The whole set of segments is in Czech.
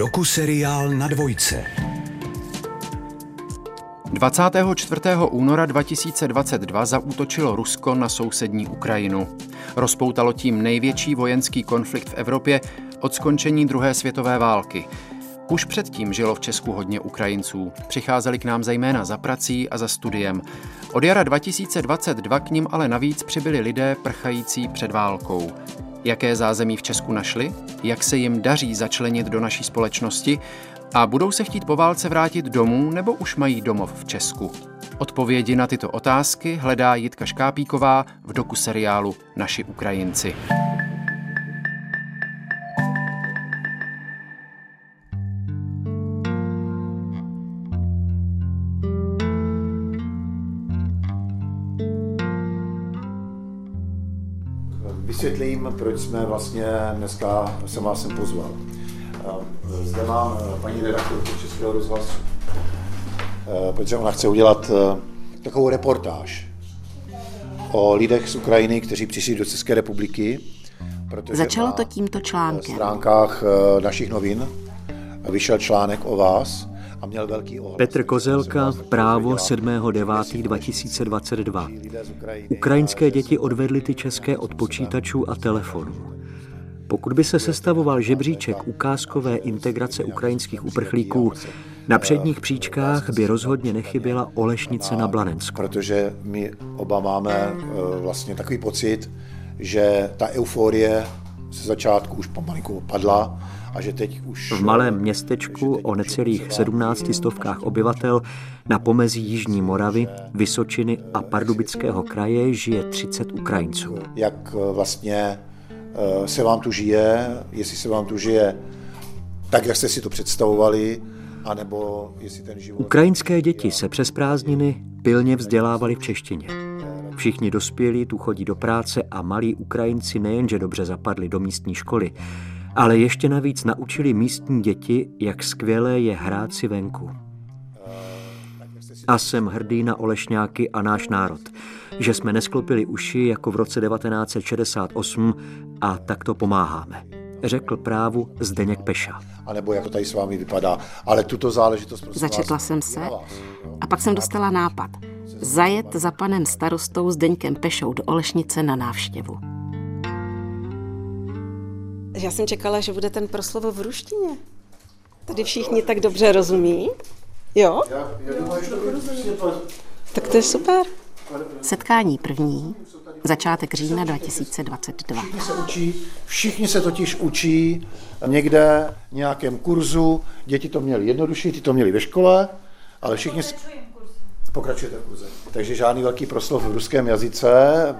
Doku-seriál na dvojce. 24. února 2022 zaútočilo Rusko na sousední Ukrajinu. Rozpoutalo tím největší vojenský konflikt v Evropě od skončení druhé světové války. Už předtím žilo v Česku hodně Ukrajinců. Přicházeli k nám zejména za prací a za studiem. Od jara 2022 k ním ale navíc přibyli lidé prchající před válkou. Jaké zázemí v Česku našli? Jak se jim daří začlenit do naší společnosti? A budou se chtít po válce vrátit domů nebo už mají domov v Česku? Odpovědi na tyto otázky hledá Jitka Škápíková v doku seriálu Naši Ukrajinci. Vysvětlím, proč jsme vlastně dneska jsem vás sem pozval. Zde mám eh, paní redaktorku Českého rozhlasu, eh, protože ona chce udělat eh, takovou reportáž o lidech z Ukrajiny, kteří přišli do České republiky. Začalo to tímto článkem. Na stránkách našich novin vyšel článek o vás a měl velký ohlas. Petr Kozelka, právo 7.9.2022. Ukrajinské děti odvedly ty české od počítačů a telefonů. Pokud by se sestavoval žebříček ukázkové integrace ukrajinských uprchlíků, na předních příčkách by rozhodně nechyběla Olešnice na Blanensku. Protože my oba máme eh, vlastně takový pocit, že ta euforie ze začátku už pomalinku padla a že teď už... V malém městečku o necelých 17 stovkách obyvatel na pomezí Jižní Moravy, Vysočiny a Pardubického kraje žije 30 Ukrajinců. Jak eh, vlastně eh, se vám tu žije, jestli se vám tu žije tak, jak jste si to představovali, anebo jestli ten život... Ukrajinské děti se přes prázdniny pilně vzdělávali v češtině. Všichni dospělí tu chodí do práce a malí Ukrajinci nejenže dobře zapadli do místní školy, ale ještě navíc naučili místní děti, jak skvělé je hrát si venku. A jsem hrdý na Olešňáky a náš národ, že jsme nesklopili uši jako v roce 1968 a takto pomáháme řekl právu Zdeněk Peša. A nebo jak to tady s vámi vypadá. Ale tuto záležitost... Začetla vás, jsem se a pak jsem dostala nápad. Zajet za panem starostou Zdeňkem Pešou do Olešnice na návštěvu. Já jsem čekala, že bude ten proslov v ruštině. Tady všichni tak dobře rozumí. Jo? Tak to je super. Setkání první, začátek října 2022. Všichni se, učí, všichni se totiž učí někde nějakém kurzu. Děti to měly jednodušší, ty to měli ve škole, ale všichni... Pokračujete v kurze. Takže žádný velký proslov v ruském jazyce,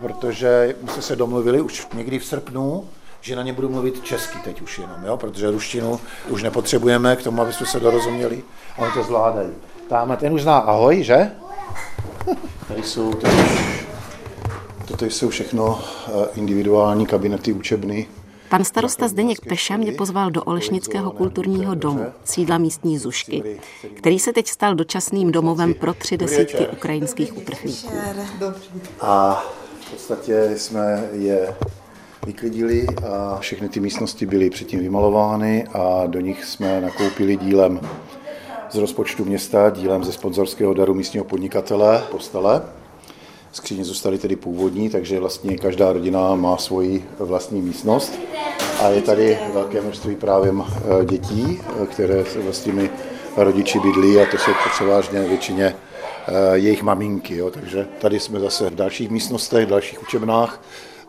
protože my jsme se domluvili už někdy v srpnu, že na ně budu mluvit česky teď už jenom, jo? protože ruštinu už nepotřebujeme k tomu, aby jsme se dorozuměli oni to zvládají. Tam ten už zná ahoj, že? Tady jsou, tady už, toto jsou všechno eh, individuální kabinety učebny. Pan starosta Zdeněk Peša mě pozval do Olešnického kulturního domu, sídla místní Zušky, který se teď stal dočasným domovem pro tři desítky ukrajinských uprchlíků. A v podstatě jsme je vyklidili a všechny ty místnosti byly předtím vymalovány a do nich jsme nakoupili dílem z rozpočtu města, dílem ze sponzorského daru místního podnikatele postele. Skříně zůstaly tedy původní, takže vlastně každá rodina má svoji vlastní místnost. A je tady velké množství právě eh, dětí, eh, které se vlastními rodiči bydlí a to jsou převážně většině eh, jejich maminky. Jo. Takže tady jsme zase v dalších místnostech, v dalších učebnách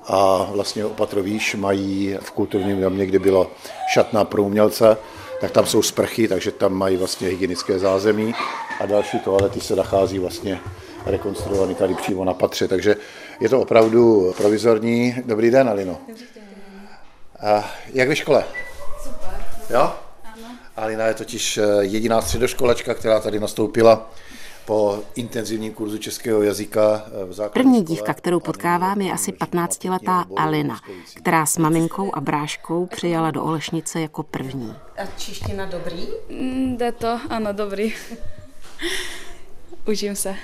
a vlastně opatrovíš mají v kulturním domě, kde bylo šatna pro umělce, tak tam jsou sprchy, takže tam mají vlastně hygienické zázemí a další toalety se nachází vlastně rekonstruovaný tady přímo na patře, takže je to opravdu provizorní. Dobrý den, Alino. Dobrý den. A jak ve škole? Super. Jo? Ano. Alina je totiž eh, jediná středoškolačka, která tady nastoupila po intenzivním kurzu českého jazyka eh, v základní První dívka, kterou potkávám, je asi 15-letá Alina, která s maminkou a bráškou přijala do Olešnice jako první. A čeština dobrý? Mm, jde to, ano, dobrý. Učím se.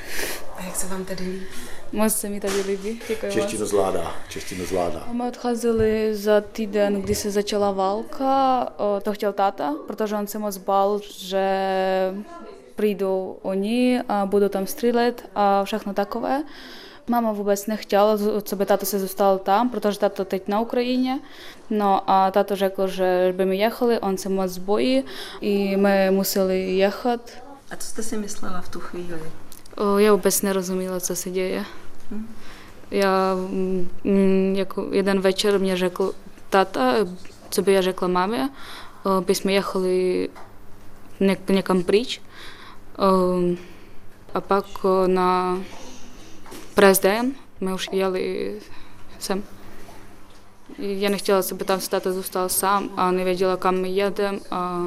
A jak se vám tedy líbí? Moc se mi tady líbí. Děkuji Češtinu vás. zvládá, češtinu zvládá. Мы odcházeli za týden, kdy se začala válka. O, To chtěl táta, protože on se moc bál, že přijdou oni a budou tam střílet a všechno takové. Mama vůbec nechtěla, co by táta se zůstal tam, protože táta teď na Ukrajině. No a táta řekl, že by my jechali, on se moc bojí i my museli jechat. A co jste si myslela v tu chvíli? O, Já vůbec nerozuměla, co se děje. Já mm, jako jeden večer mě řekl táta, co by já řekla mámě, by jsme jechali něk- někam pryč. O, A pak o, na Prezdén my už jeli sem. Já nechtěla, aby tam táta zůstal sám a nevěděla, kam my jedeme a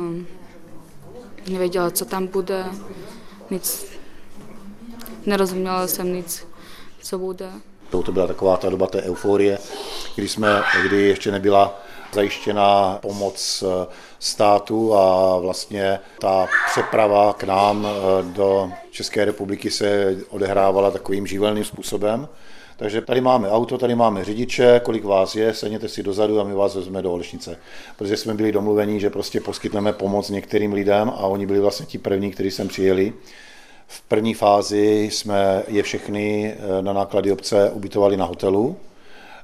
nevěděla, co tam bude. Nic nerozuměla jsem nic, co bude. To byla taková ta doba té euforie, kdy, jsme, kdy ještě nebyla zajištěná pomoc eh, státu a vlastně ta přeprava k nám eh, do České republiky se odehrávala takovým živelným způsobem. Takže tady máme auto, tady máme řidiče, kolik vás je, sedněte si dozadu a my vás vezmeme do Olešnice. Protože jsme byli domluveni, že prostě poskytneme pomoc některým lidem a oni byli vlastně ti první, kteří sem přijeli. V první fázi jsme je všechny eh, na náklady obce ubytovali na hotelu,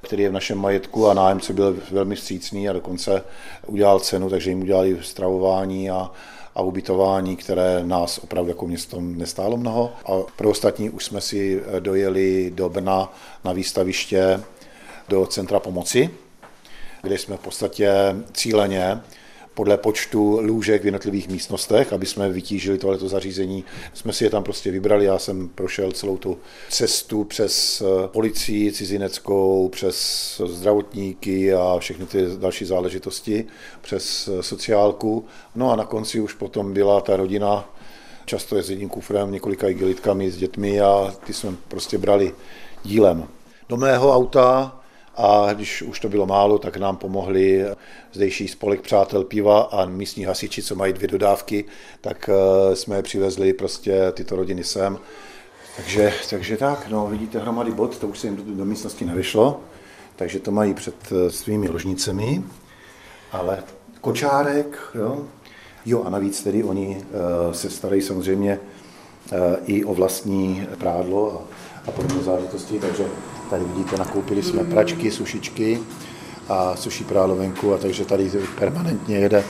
který je v našem majetku a nájemce byl velmi vstřícný a dokonce udělal cenu, takže jim udělali stravování a, a ubytování, které nás opravdu jako město nestálo mnoho. A pro ostatní už jsme si dojeli do Brna na výstaviště do Centra pomoci, kde jsme v podstatě cíleně podle počtu lůžek v jednotlivých místnostech, aby jsme vytížili tohleto zařízení. Jsme si je tam prostě vybrali, já jsem prošel celou tu cestu přes eh, policii cizineckou, přes zdravotníky a všechny ty další záležitosti, přes eh, sociálku. No a na konci už potom byla ta rodina, často je s jedním kufrem, několika igelitkami s dětmi a ty jsme prostě brali dílem. Do mého auta a když už to bylo málo, tak nám pomohli zdejší spolek přátel piva a místní hasiči, co mají dvě dodávky, tak eh, jsme přivezli prostě tyto rodiny sem. Takže, takže tak, no vidíte hromady bod, to už se jim do, do místnosti nevyšlo, takže to mají před eh, svými ložnicemi, ale kočárek, jo, jo a navíc tedy oni uh, se starají samozřejmě i o vlastní prádlo a, a podobné záležitosti, takže tady vidíte, nakoupili jsme pračky, sušičky a suší prádlovenku a takže tady permanentně jede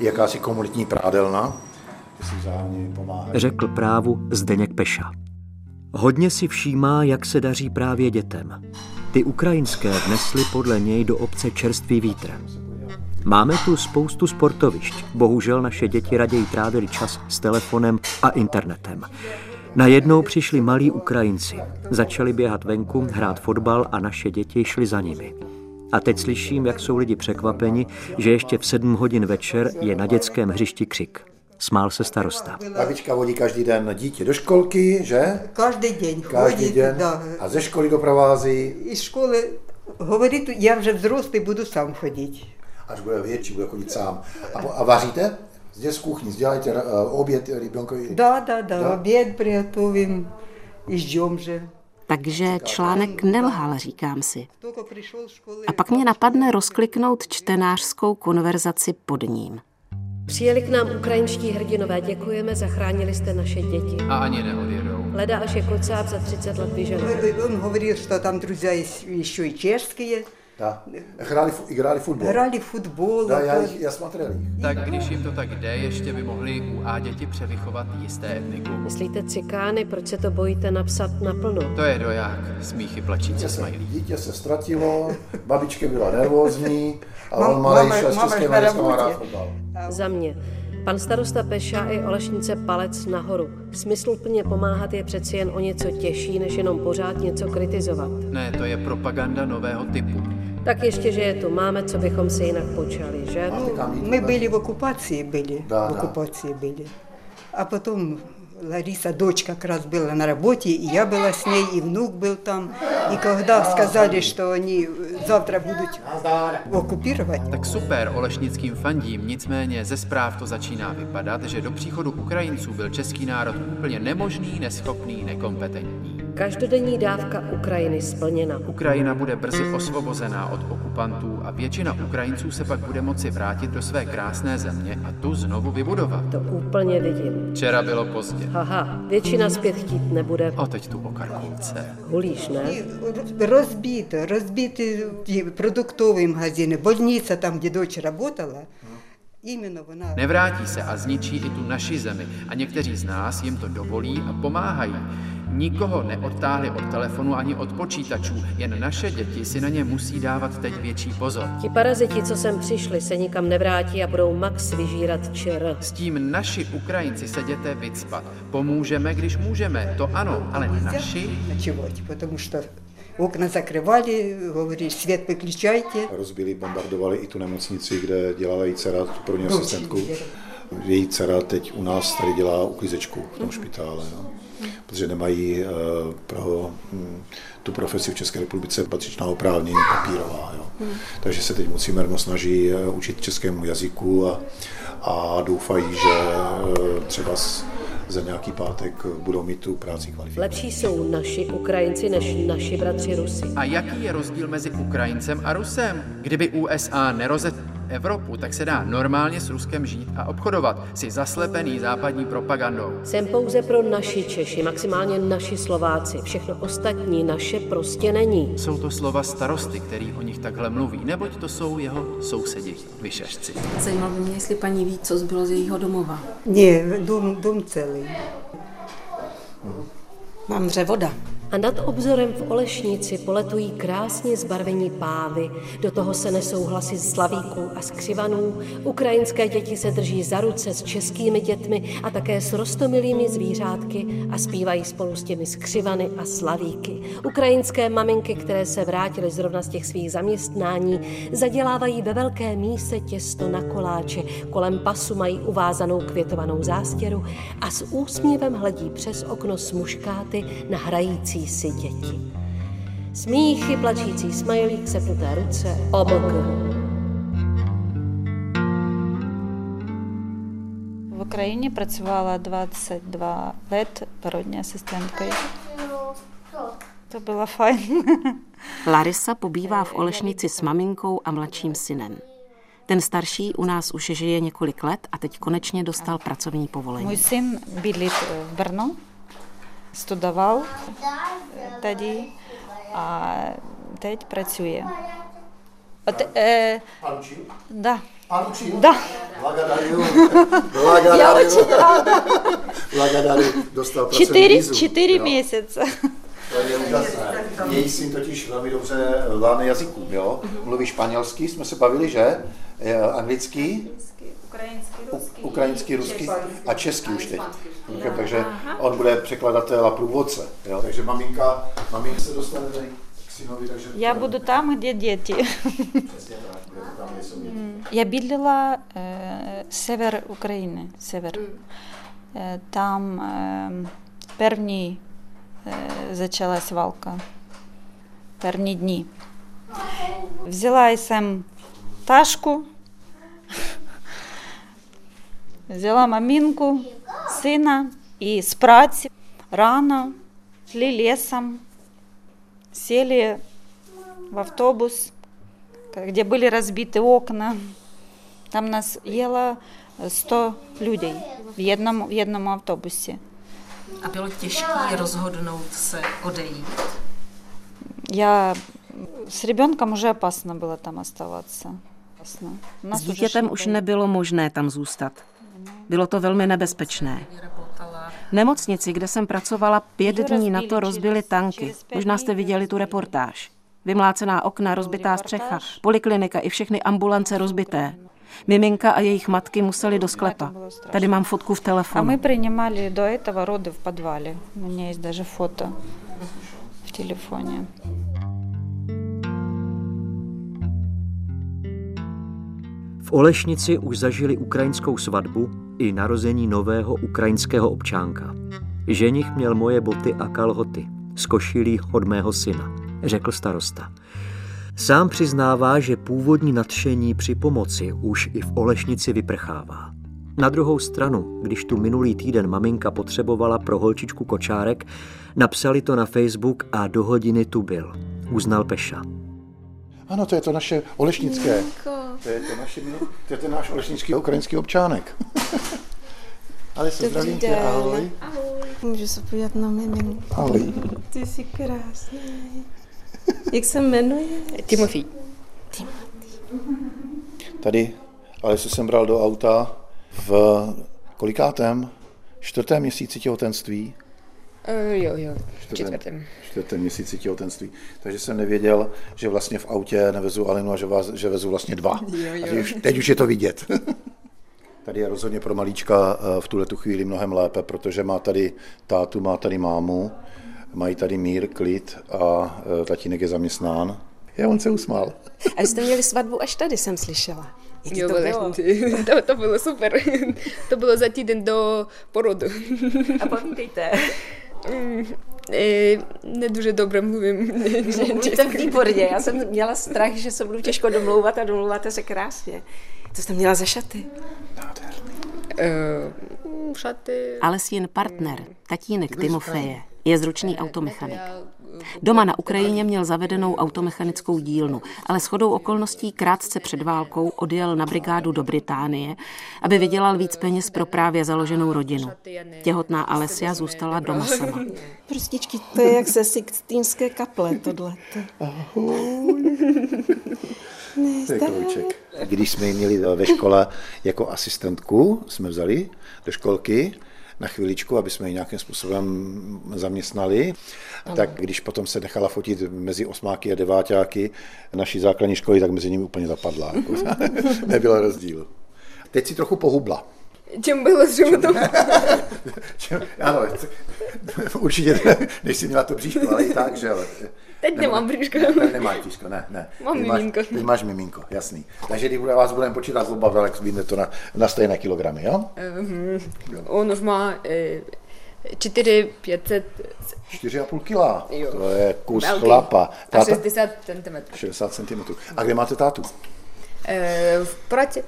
jakási komunitní prádelna. Řekl právu Zdeněk Peša. Hodně si všímá, jak se daří právě dětem. Ty ukrajinské vnesly podle něj do obce čerstvý vítr. Máme tu spoustu sportovišť. Bohužel naše děti raději trávili čas s telefonem a internetem. Najednou přišli malí Ukrajinci. Začali běhat venku, hrát fotbal a naše děti šly za nimi. A teď slyším, jak jsou lidi překvapeni, že ještě v 7 hodin večer je na dětském hřišti křik. Smál se starosta. Babička vodí každý den dítě do školky, že? Každý den. Každý den. Da. A ze školy doprovází. I školy. Hovorí, já už vzrostlý, budu sám chodit. Až bude větší, bude chodit sám. A, a vaříte? Zde z kuchyni, děláte uh, oběd rybionkovi. Да, да, да, Да. обед приготовим и ждем же. Takže článek nelhal, říkám si. Только пришел с школы. A pak mě napadne rozkliknout čtenářskou konverzaci pod ním. Přijeli k nám ukrajinští hrdinové, děkujeme, zachránili jste naše děti. A ani neodjedou. Leda až je kocáb za 30 let vyženou. Он говорил, что там друзья есть еще и чешские. Da. Hráli, hráli futbol. Hráli futbol. Da, já, já jsem Tak když jim to tak jde, ještě by mohli u A děti převychovat jisté etniku. Myslíte cikány, proč se to bojíte napsat naplno? To je doják, smíchy plačící smajlí. Dítě se ztratilo, babička byla nervózní a on má již s na. Za mě. Pan starosta Peša i Olešnice palec nahoru. Smysluplně pomáhat je přeci jen o něco těžší, než jenom pořád něco kritizovat. Ne, to je propaganda nového typu. Tak ještě, že je tu máme, co bychom si jinak počali, že? My byli v okupaci, byli. v okupaci byli. A potom А потом Лариса, дочь как раз была на работе, и я была с ней, и внук был там. И когда сказали, что они завтра будут оккупировать, Tak super olešnickým fandím, nicméně ze zpráv to začíná vypadat, že do příchodu Ukrajinců byl český národ úplně nemožný, neschopný, nekompetentní. Každodenní dávka Ukrajiny splněna. Ukrajina bude brzy osvobozená od okupantů a většina Ukrajinců se pak bude moci vrátit do své krásné země a tu znovu vybudovat. To úplně vidím. Včera bylo pozdě. Haha, většina zpět chtít nebude. A teď tu o Karkulce. Hulíš, ne? Разбито, разбиты продуктовые магазины, больница там, где дочь работала. Именно вона... Nevrátí se a zničí i tu naši zemi a někteří z nás jim to dovolí a pomáhají. Nikoho neodtáhli od telefonu ani od počítačů, jen naše děti si na ně musí dávat teď větší pozor. Ti paraziti, co sem přišli, se nikam nevrátí a budou max vyžírat čer. S tím naši Ukrajinci se děte vycpat. Pomůžeme, když můžeme, to ano, ale naši okna zakrývali, hovorí, svět vyklíčajte. Rozbili, bombardovali i tu nemocnici, kde dělala její dcera, první ně asistentku. Její dcera teď u nás tady dělá uklízečku v tom mhm. špitále. No. Protože nemají uh, pro hm, tu profesi v České republice patřičná oprávnění papírová. Jo. Mhm. Takže se teď musíme mermo snaží eh, učit českému jazyku a, a doufají, že uh, třeba za nějaký pátek budou mít tu práci kvalifikovanou. Lepší jsou naši Ukrajinci než naši bratři Rusy. A jaký je rozdíl mezi Ukrajincem a Rusem? Kdyby USA nerozet Evropu, tak se dá normálně s Ruskem žít a obchodovat. si zaslepený západní propagandou. Jsem pouze pro naši Češi, maximálně naši Slováci. Všechno ostatní naše prostě není. Jsou to slova starosty, který o nich takhle mluví, neboť to jsou jeho sousedi, vyšešci. Zajímalo mě, jestli paní ví, co zbylo z jejího domova. Ne, dům, dům celý. Mám dřevoda. A nad obzorem v Olešnici poletují krásně zbarvení pávy, do toho se nesou hlasy slavíků a skřivanů, ukrajinské děti se drží za ruce s českými dětmi a také s rostomilými zvířátky a zpívají spolu s těmi skřivany a slavíky. Ukrajinské maminky, které se vrátily zrovna z těch svých zaměstnání, zadělávají ve velké míse těsto na koláče, kolem pasu mají uvázanou květovanou zástěru a s úsměvem hledí přes okno smuškáty na hrající si děti. Smíchy, plačící smajlík, sepnuté ruce, omlk. В Україні працювала 22 лет породньою асистенткою. To bylo fajn. Larisa pobývá v Olešnici s maminkou a mladším synem. Ten starší u nás už žije několik let a teď konečně dostal pracovní povolení. Мій син біліт в Берно, студував тоді, а teď pracuje. От, е, да. Да. Благодарю. Я очень рада. Благодарю. Dostal pracovní Čtyři, vízum, čtyři jo. měsíce. To je úžasné. Její syn totiž velmi dobře vládne jazykům, jo? Mluví španělsky, jsme se bavili, že? Eh, Anglicky, Український, u- ukrajinsky, rusky a česky už teď. Takže on bude překladatel a průvodce, jo? Takže maminka, maminka se dostane tady k synovi, takže... Я буду там, де діти. Přesně tak, bude to tam, kde jsou děti. Я бідала е, север України. Север. Е, там е, первні е, почалась валка. Первні дні. Взяла і сам ташку, взяла мамінку, сина і з праці рано шли лісом, сели в автобус, где были разбиты окна. Там нас ело 100 людей v jednom, v jednom autobuse. A bylo těžké rozhodnout se odejít. Я с ребенком уже опасно было там оставаться. Опасно. У S нас уже dítětem шли už бои. nebylo možné tam zůstat. Bylo to velmi nebezpečné. V nemocnici, kde jsem pracovala pět dní na to, rozbili tanky. Možná jste viděli tu reportáž. Vymlácená okna, rozbitá střecha, poliklinika i všechny ambulance rozbité. Miminka a jejich matky museli do sklepa. Tady mám fotku v А telefonu. мы принимали до этого роды в подвале. У меня есть даже фото в телефоне. V Olešnici už zažili ukrajinskou svatbu i narození nového ukrajinského občánka. Ženich měl moje boty a kalhoty z košilí od mého syna, řekl starosta. Sám přiznává, že původní nadšení při pomoci už i v Olešnici vyprchává. Na druhou stranu, když tu minulý týden maminka potřebovala pro holčičku kočárek, napsali to na Facebook a do hodiny tu byl. Uznal Peša. Ano, to je to naše olešnické. To je, to, naše, to je ten náš olešnický ukrajinský občánek. Ale se zdravím tě, ahoj. Ahoj. Můžu se podívat na miminku. Ahoj. Ty jsi krásný. Jak se jmenuje? Timofej. Tady Alesu jsem bral do auta v kolikátém? Čtvrtém měsíci těhotenství? Uh, jo, jo, Čtvrtém, čtvrtém. čtvrtém měsíci těhotenství. Takže jsem nevěděl, že vlastně v autě nevezu Alenu a že, vás, že vezu vlastně dva. Jo, jo. A teď už, teď už je to vidět. Tady je rozhodně pro malíčka eh, v tuhle tu chvíli mnohem lépe, protože má tady tátu, má tady mámu, mají tady mír, klid a eh, tatínek je zaměstnán. Já on se usmál. A jste měli svatbu až tady, jsem slyšela. Jaký Jo, to bylo, bylo? to, to bylo super. to bylo za týden do porodu. A povídejte. Mm, eh, neduže dobře mluvím. Mluvíte výborně, já jsem měla strach, že se budu těžko domlouvat a domlouváte se krásně. Co jste měla za šaty? Nádherný. Uh, šaty... Ale jen partner, tatínek Timofeje je zručný automechanik. Doma na Ukrajině měl zavedenou automechanickou dílnu, ale shodou okolností krátce před válkou odjel na brigádu do Británie, aby vydělal víc peněz pro právě založenou rodinu. Těhotná Alessia zůstala doma sama. Prostičky, to je jak ze Sixtínské kaple, tohle. Když jsme ji měli ve škole jako asistentku, jsme vzali do školky na chviličku, aby jsme ji nějakým způsobem zaměstnali. Tak když potom se nechala fotit mezi osmáky a deváťáky naší základní školy, tak mezi nimi úplně zapadla. Jako. Nebyl rozdíl. Teď si trochu pohubla. Čem byl životu? ano, určitě, než jsi měla to bříško, ale i tak, že jo. Teď nemám, nemám bříško. Ne, ne, nemá bříško, ne, ne. Mám ty máš. Ty máš miminko, jasný. Takže když vás budeme počítat zloba, velek, vyjde to na, na stejné kilogramy, jo? Ehm, uh-huh. jo. On už má e, 4, 500... 4,5 kila, jo. to je kus Velký. chlapa. Táta... A 60 cm. 60 cm. A kde máte tátu? E, v práci.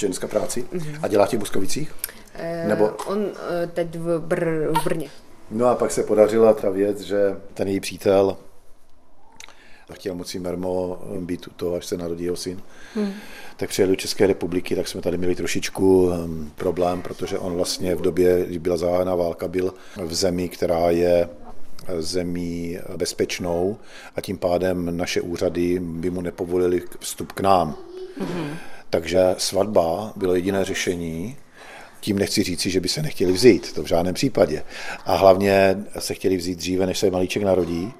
Ještě dneska práci? A dělá v těch Buskovicích? Eh, Nebo- On eh, teď v, Br- v Brně. No a pak se podařila ta věc, že ten její přítel chtěl moci Mermo být u toho, až se narodí jeho syn. Hmm. Tak přijeli do České republiky, tak jsme tady měli trošičku um, problém, protože on vlastně v době, kdy byla zahájena válka, byl v zemi, která je eh, zemí bezpečnou a tím pádem naše úřady by mu nepovolili vstup k nám. Takže svatba bylo jediné řešení. Tím nechci říci, že by se nechtěli vzít, to v žádném případě. A hlavně se chtěli vzít dříve, než se malíček narodí.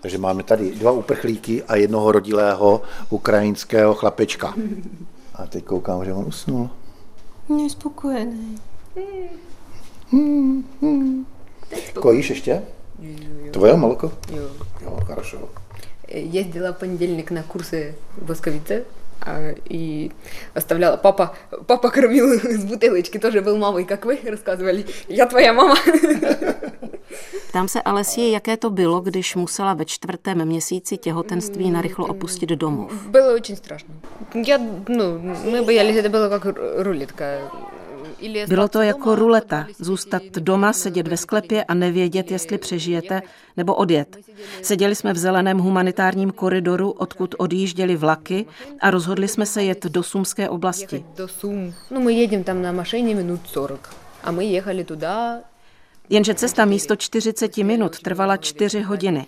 Takže máme tady dva uprchlíky a jednoho rodilého ukrajinského chlapečka. A teď koukám, že on usnul. Je spokojený. Kojíš ještě? Tvoje molko? Jo. Jo, хорошо. Ездила в понедельник на курсы восковицы а, и оставляла папа, папа кормил из бутылочки, тоже был мамой, как вы рассказывали. Я твоя мама. Ptám se Alesie, jaké to bylo, když musela ve čtvrtém měsíci těhotenství narychlo opustit domov. Было очень страшно. Я, ну, мы боялись, это было как ру- рулетка. Bylo to jako, jako ruleta, zůstat doma, sedět ve sklepě a nevědět, jestli přežijete nebo odjet. Seděli jsme v zeleném humanitárním koridoru, odkud odjížděli vlaky a rozhodli jsme se jet do Sumské oblasti. No my jedeme tam na mašině minut 40 a my jechali tuda. Jenže cesta místo 40 minut trvala 4 hodiny.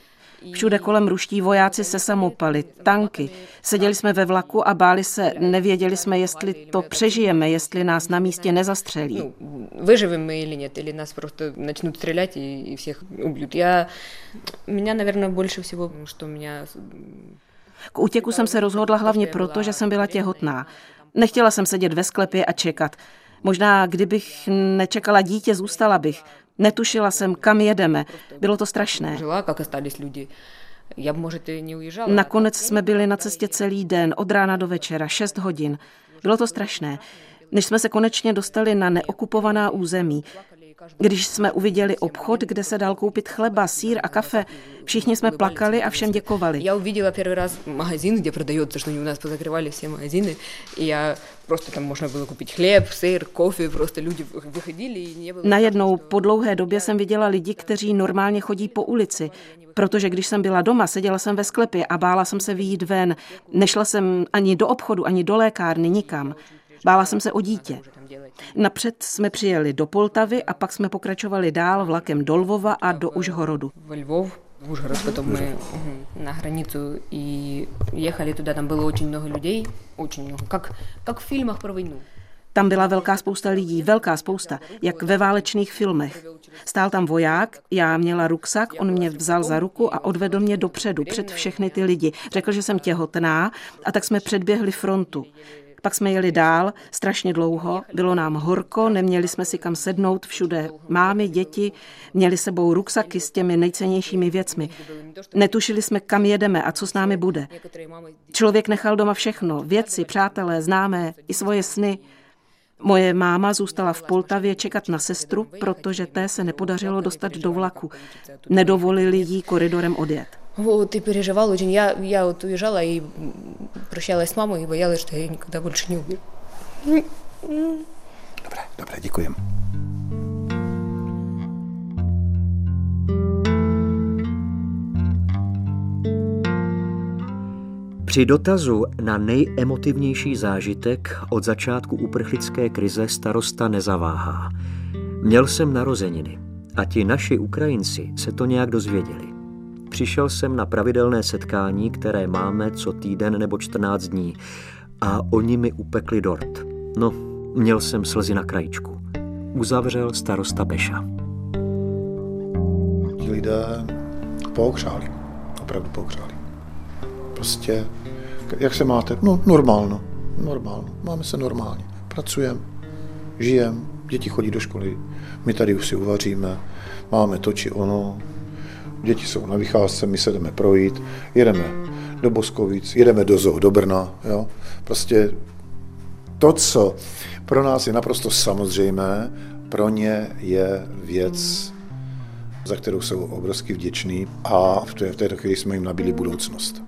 Všude kolem ruští vojáci se samopaly, tanky. Seděli jsme ve vlaku a báli se, nevěděli jsme, jestli to přežijeme, jestli nás na místě nezastřelí. Выживем мы или нет, или нас просто начнут стрелять и, и всех убьют. Я, меня, наверное, больше всего, что меня K útěku jsem se rozhodla hlavně proto, že jsem byla těhotná. Nechtěla jsem sedět ve sklepě a čekat. Možná, kdybych nečekala dítě, zůstala bych. Netušila jsem, kam jedeme. Bylo to strašné. Nakonec jsme byli na cestě celý den, od rána do večera, 6 hodin. Bylo to strašné. Než jsme se konečně dostali na neokupovaná území, když jsme uviděli obchod, kde se dal koupit chleba, sír a kafe, všichni jsme plakali a všem děkovali. Já uviděla první raz magazín, kde prodáte, že u nás pozakryvali vše magazíny. Já prostě tam možná bylo koupit chléb, sír, kofe, prostě lidi vychodili. Najednou po dlouhé době jsem viděla lidi, kteří normálně chodí po ulici, protože když jsem byla doma, seděla jsem ve sklepě a bála jsem se vyjít ven. Nešla jsem ani do obchodu, ani do lékárny, nikam. Bála jsem se o dítě. Napřed jsme přijeli do Poltavy a pak jsme pokračovali dál vlakem do Lvova a do Užhorodu. Lvov, в Ужгород, потом мы на границу и ехали туда, там было очень много людей, очень много, как, как в фильмах про войну. Tam byla velká spousta lidí, velká spousta, jak ve válečných filmech. Stál tam voják, já měla ruksak, on mě vzal za ruku a odvedl mě dopředu, před všechny ty lidi. Řekl, že jsem těhotná a tak jsme předběhli frontu. Pak jsme jeli dál, strašně dlouho, bylo nám horko, neměli jsme si kam sednout, všude mámy, děti, měli sebou ruksaky s těmi nejcennějšími věcmi. Netušili jsme, kam jedeme a co s námi bude. Člověk nechal doma všechno, věci, přátelé, známé, i svoje sny. Moje máma zůstala v Poltavě čekat na sestru, protože té se nepodařilo dostat do vlaku. Nedovolili jí koridorem odjet. Вот, и переживала очень. Я, я вот уезжала и прощалась с мамой и боялась, что я никогда больше не увижу. Dobré, dobré, děkujem. Při dotazu na nejemotivnější zážitek od začátku uprchlické krize starosta nezaváhá. Měl jsem narozeniny a ti naši Ukrajinci se to nějak dozvěděli. Přišel jsem na pravidelné setkání, které máme co týden nebo 14 dní a oni mi upekli dort. No, měl jsem slzy na krajičku. Uzavřel starosta Beša. Ti lidé pookřáli, opravdu pookřáli. Prostě, jak se máte? No, normálno, normálno, máme se normálně. Pracujeme, žijeme, děti chodí do školy, my tady už si uvaříme, máme to či ono, děti jsou na vycházce, my se jdeme projít, jedeme do Boskovic, jedeme do Zoo, do Brna. Jo? Prostě to, co pro nás je naprosto samozřejmé, pro ně je věc, za kterou jsou obrovsky vděční a v, té, v této chvíli jsme jim nabili budoucnost.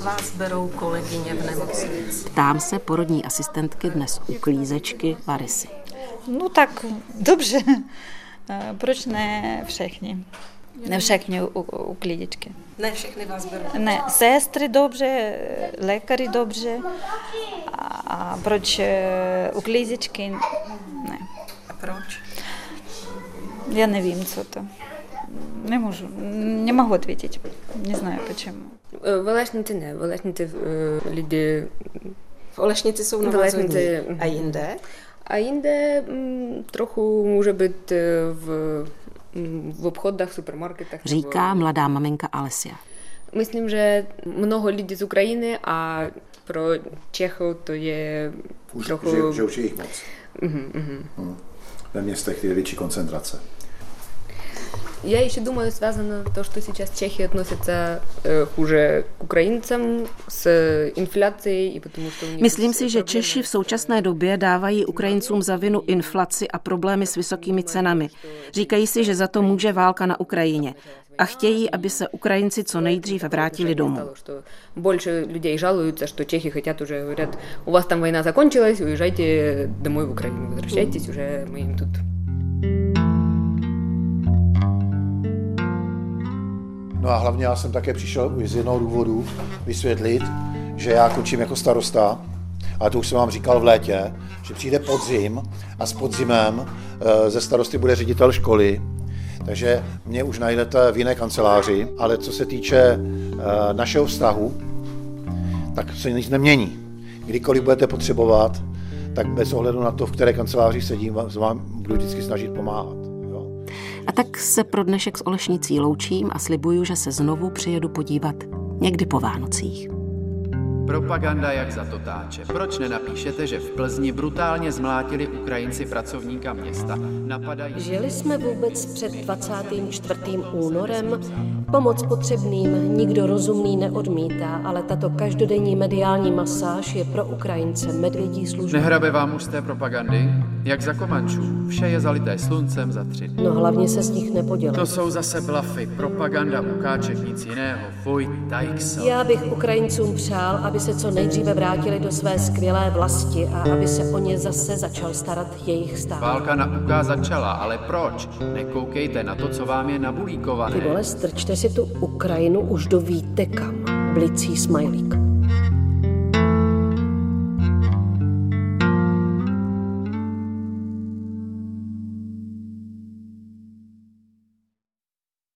Vás berou kolegyně v nemocnici? Ptám se porodní asistentky dnes uklízečky Larisy. No tak dobře. Proč ne všechny? Ne všechny uklízečky. Ne všechny vás berou? Ne, sestry dobře, lékaři dobře. A proč uklízečky? Ne. A proč? Já nevím, co to. Не можу, не могу ответить. Не знаю почему. В Олешниci ne, v Olešnici lidi... V Olešnici jsou na Olešnici. A jinde? A jinde m, trochu může být v, v obchodách, supermarketách. Říká mladá maminka Alessia. Myslím, že mnoho lidí z Ukrajiny a pro Čechů to je už, trochu... Že, že už je jich moc. Uh-huh, uh-huh. Hmm. Ve městech je větší koncentrace. Я еще думаю, связано то, что сейчас Чехия относится э, хуже к украинцам с инфляцией и потому что у них Myslím si, že Češi v současné době dávají Ukrajincům za vinu inflaci a problémy s vysokými cenami. Říkají si, že za to může válka na Ukrajině a chtějí, aby se Ukrajinci co nejdříve vrátili domů. Больше людей жалуются, что чехи хотят уже, говорят, у вас там война закончилась, уезжайте домой в Украину, возвращайтесь уже, мы им тут No a hlavně já jsem také přišel z jednoho důvodu vysvětlit, že já končím jako starosta, ale to už jsem vám říkal v létě, že přijde podzim a s podzimem ze starosty bude ředitel školy, takže mě už najdete v jiné kanceláři, ale co se týče našeho vztahu, tak se nic nemění. Kdykoliv budete potřebovat, tak bez ohledu na to, v které kanceláři sedím, vám budu vždycky snažit pomáhat. A tak se pro dnešek s Olešnicí loučím a slibuju, že se znovu přijedu podívat někdy po Vánocích. Propaganda jak za totáče. Proč nenapíšete, že v Plzni brutálně zmlátili Ukrajinci pracovníka města? Napadají... Žili jsme vůbec před 24. únorem? Pomoc potřebným nikdo rozumný neodmítá, ale tato každodenní mediální masáž je pro Ukrajince medvědí služba. Nehrabe vám už z té propagandy? Jak za Komančů. Vše je zalité sluncem za tři dny. No hlavně se z nich nepodělá. To jsou zase blafy, propaganda, ukáček, nic jiného. Fuj, tajkso. Já bych Ukrajincům přál, aby se co nejdříve vrátili do své skvělé vlasti a aby se o ně zase začal starat jejich stát. Válka na UK začala, ale proč? Nekoukejte na to, co vám je nabulíkované. Ty vole, strčte si tu Ukrajinu už do víte kam. Blicí smajlík.